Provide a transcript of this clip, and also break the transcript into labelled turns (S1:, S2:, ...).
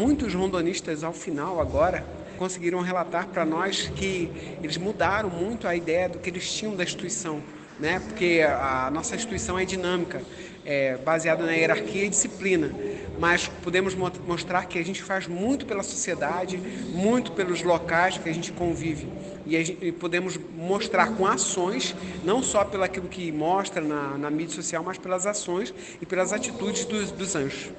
S1: muitos rondonistas ao final agora conseguiram relatar para nós que eles mudaram muito a ideia do que eles tinham da instituição, né? Porque a nossa instituição é dinâmica, é baseada na hierarquia e disciplina, mas podemos mostrar que a gente faz muito pela sociedade, muito pelos locais que a gente convive e, gente, e podemos mostrar com ações, não só pelo aquilo que mostra na, na mídia social, mas pelas ações e pelas atitudes dos, dos anjos.